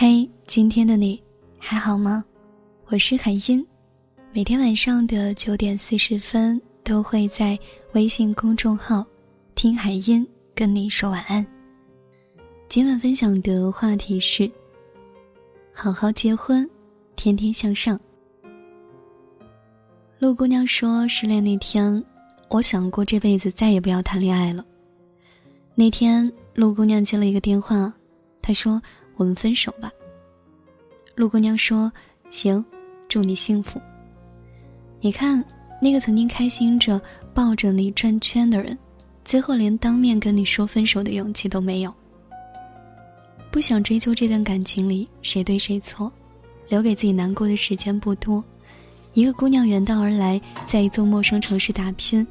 嘿，今天的你还好吗？我是海音，每天晚上的九点四十分都会在微信公众号“听海音”跟你说晚安。今晚分享的话题是：好好结婚，天天向上。陆姑娘说，失恋那天，我想过这辈子再也不要谈恋爱了。那天，陆姑娘接了一个电话，她说：“我们分手吧。”陆姑娘说：“行。”祝你幸福。你看，那个曾经开心着抱着你转圈的人，最后连当面跟你说分手的勇气都没有。不想追究这段感情里谁对谁错，留给自己难过的时间不多。一个姑娘远道而来，在一座陌生城市打拼，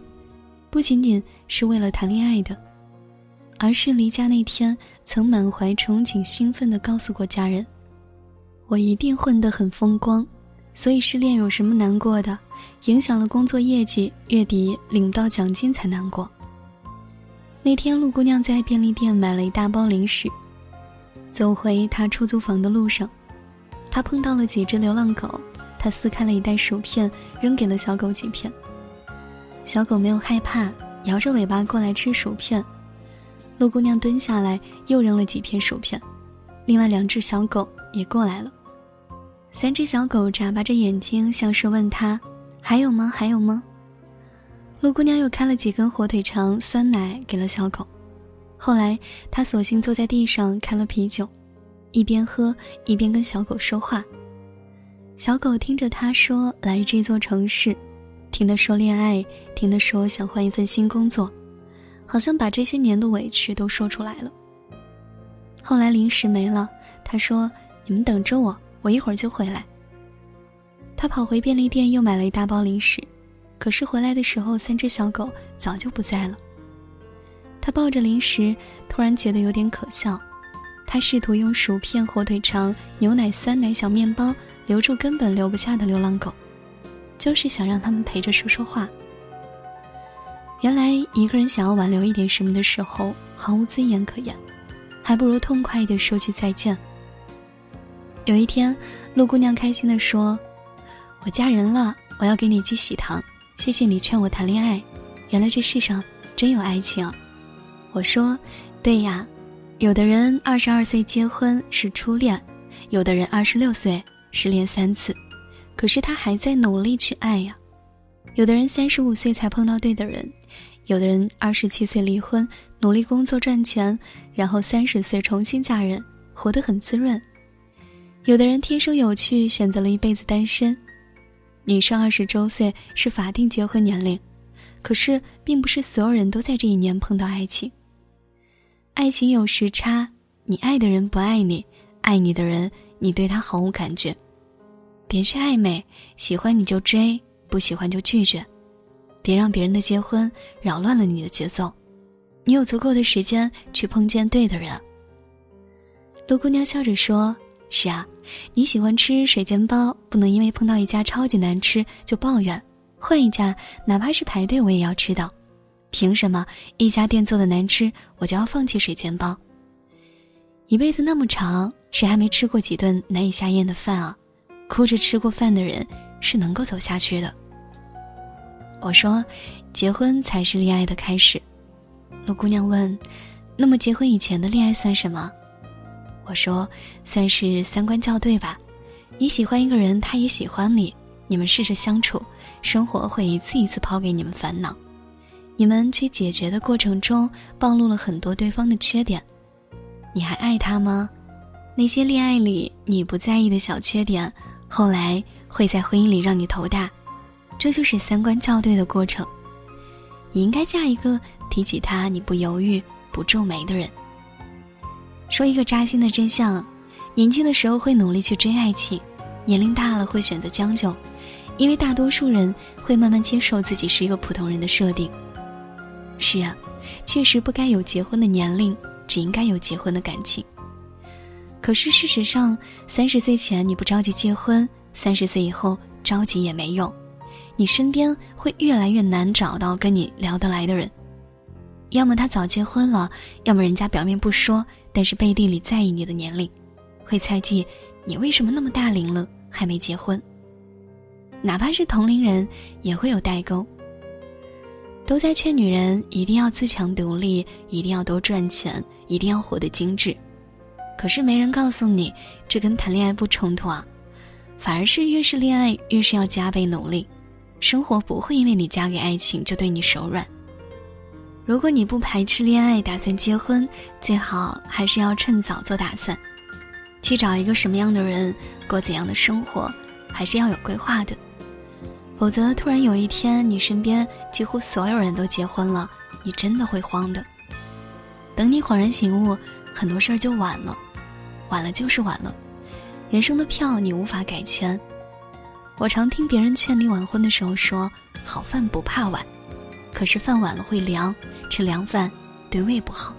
不仅仅是为了谈恋爱的，而是离家那天曾满怀憧憬、兴奋地告诉过家人：“我一定混得很风光。”所以失恋有什么难过的？影响了工作业绩，月底领到奖金才难过。那天，陆姑娘在便利店买了一大包零食，走回她出租房的路上，她碰到了几只流浪狗，她撕开了一袋薯片，扔给了小狗几片。小狗没有害怕，摇着尾巴过来吃薯片。陆姑娘蹲下来，又扔了几片薯片，另外两只小狗也过来了。三只小狗眨巴着眼睛，像是问他：“还有吗？还有吗？”陆姑娘又开了几根火腿肠、酸奶给了小狗。后来，她索性坐在地上开了啤酒，一边喝一边跟小狗说话。小狗听着她说来这座城市，听她说恋爱，听她说想换一份新工作，好像把这些年的委屈都说出来了。后来零食没了，他说：“你们等着我。”我一会儿就回来。他跑回便利店，又买了一大包零食，可是回来的时候，三只小狗早就不在了。他抱着零食，突然觉得有点可笑。他试图用薯片、火腿肠、牛奶、酸奶、小面包留住根本留不下的流浪狗，就是想让他们陪着说说话。原来，一个人想要挽留一点什么的时候，毫无尊严可言，还不如痛快的说句再见。有一天，陆姑娘开心地说：“我嫁人了，我要给你寄喜糖，谢谢你劝我谈恋爱。原来这世上真有爱情。”我说：“对呀，有的人二十二岁结婚是初恋，有的人二十六岁失恋三次，可是他还在努力去爱呀。有的人三十五岁才碰到对的人，有的人二十七岁离婚，努力工作赚钱，然后三十岁重新嫁人，活得很滋润。”有的人天生有趣，选择了一辈子单身。女生二十周岁是法定结婚年龄，可是并不是所有人都在这一年碰到爱情。爱情有时差，你爱的人不爱你，爱你的人你对他毫无感觉。别去暧昧，喜欢你就追，不喜欢就拒绝。别让别人的结婚扰乱了你的节奏。你有足够的时间去碰见对的人。陆姑娘笑着说。是啊，你喜欢吃水煎包，不能因为碰到一家超级难吃就抱怨，换一家，哪怕是排队我也要吃到。凭什么一家店做的难吃，我就要放弃水煎包？一辈子那么长，谁还没吃过几顿难以下咽的饭啊？哭着吃过饭的人是能够走下去的。我说，结婚才是恋爱的开始。陆姑娘问，那么结婚以前的恋爱算什么？我说，算是三观校对吧？你喜欢一个人，他也喜欢你，你们试着相处，生活会一次一次抛给你们烦恼，你们去解决的过程中，暴露了很多对方的缺点，你还爱他吗？那些恋爱里你不在意的小缺点，后来会在婚姻里让你头大，这就是三观校对的过程。你应该嫁一个提起他你不犹豫、不皱眉的人。说一个扎心的真相：年轻的时候会努力去追爱情，年龄大了会选择将就，因为大多数人会慢慢接受自己是一个普通人的设定。是啊，确实不该有结婚的年龄，只应该有结婚的感情。可是事实上，三十岁前你不着急结婚，三十岁以后着急也没用，你身边会越来越难找到跟你聊得来的人。要么他早结婚了，要么人家表面不说，但是背地里在意你的年龄，会猜忌你为什么那么大龄了还没结婚。哪怕是同龄人，也会有代沟。都在劝女人一定要自强独立，一定要多赚钱，一定要活得精致。可是没人告诉你，这跟谈恋爱不冲突啊，反而是越是恋爱，越是要加倍努力。生活不会因为你嫁给爱情就对你手软。如果你不排斥恋爱，打算结婚，最好还是要趁早做打算，去找一个什么样的人，过怎样的生活，还是要有规划的。否则，突然有一天你身边几乎所有人都结婚了，你真的会慌的。等你恍然醒悟，很多事儿就晚了，晚了就是晚了。人生的票你无法改签。我常听别人劝你晚婚的时候说：“好饭不怕晚，可是饭晚了会凉，吃凉饭对胃不好。”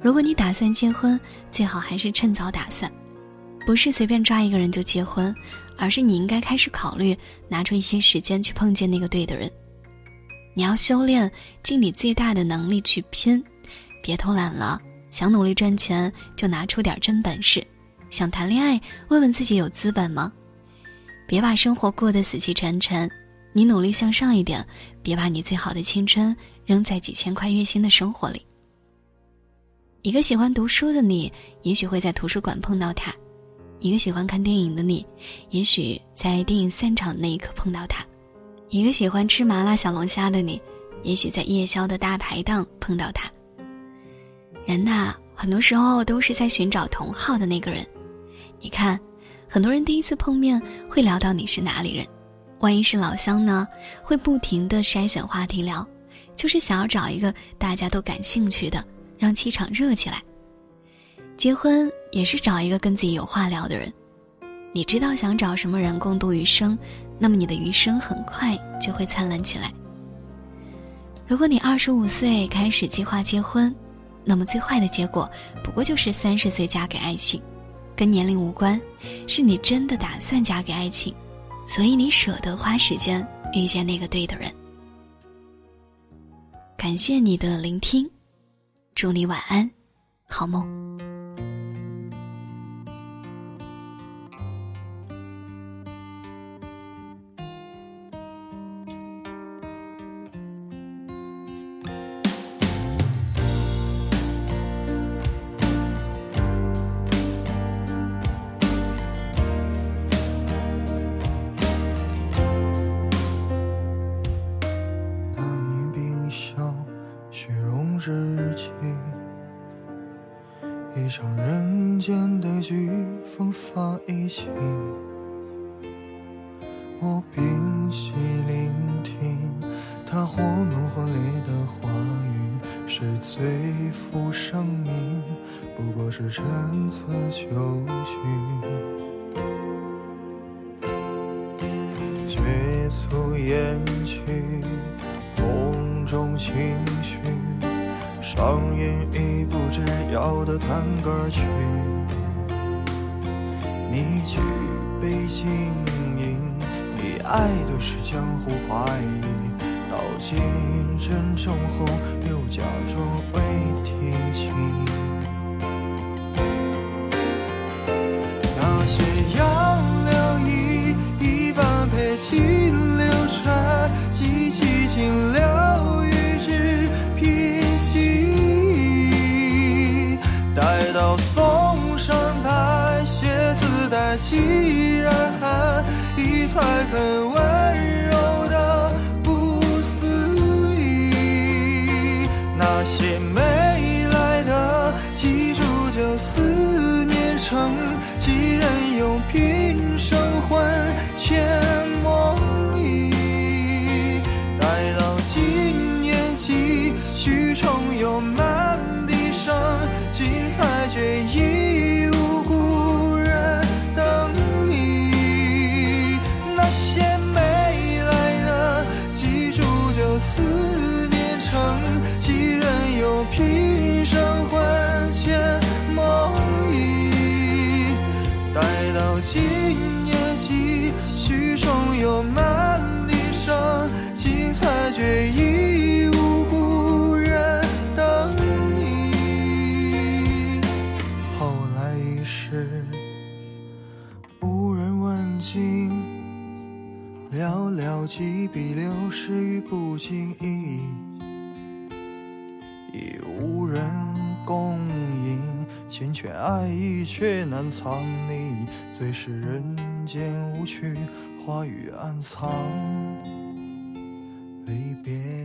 如果你打算结婚，最好还是趁早打算，不是随便抓一个人就结婚，而是你应该开始考虑拿出一些时间去碰见那个对的人。你要修炼，尽你最大的能力去拼，别偷懒了。想努力赚钱，就拿出点真本事；想谈恋爱，问问自己有资本吗？别把生活过得死气沉沉，你努力向上一点，别把你最好的青春扔在几千块月薪的生活里。一个喜欢读书的你，也许会在图书馆碰到他；一个喜欢看电影的你，也许在电影散场那一刻碰到他；一个喜欢吃麻辣小龙虾的你，也许在夜宵的大排档碰到他。人呐，很多时候都是在寻找同好的那个人。你看。很多人第一次碰面会聊到你是哪里人，万一是老乡呢，会不停的筛选话题聊，就是想要找一个大家都感兴趣的，让气场热起来。结婚也是找一个跟自己有话聊的人，你知道想找什么人共度余生，那么你的余生很快就会灿烂起来。如果你二十五岁开始计划结婚，那么最坏的结果不过就是三十岁嫁给爱情。跟年龄无关，是你真的打算嫁给爱情，所以你舍得花时间遇见那个对的人。感谢你的聆听，祝你晚安，好梦。一场人间的飓风发一起，我屏息聆听他或怒或烈的话语，是最负生命，不过是陈词旧曲，绝俗言去，梦中情绪。上演一要的探戈曲，你举杯经营，你爱的是江湖快意，道尽珍重后又假装未听清。很温柔的不思议。那些满地伤，今才觉已无故人等你。后来已是无人问津，寥寥几笔流失于不经意，已无人共饮。缱绻爱意却难藏匿，最是人间无趣。花语暗藏，离别。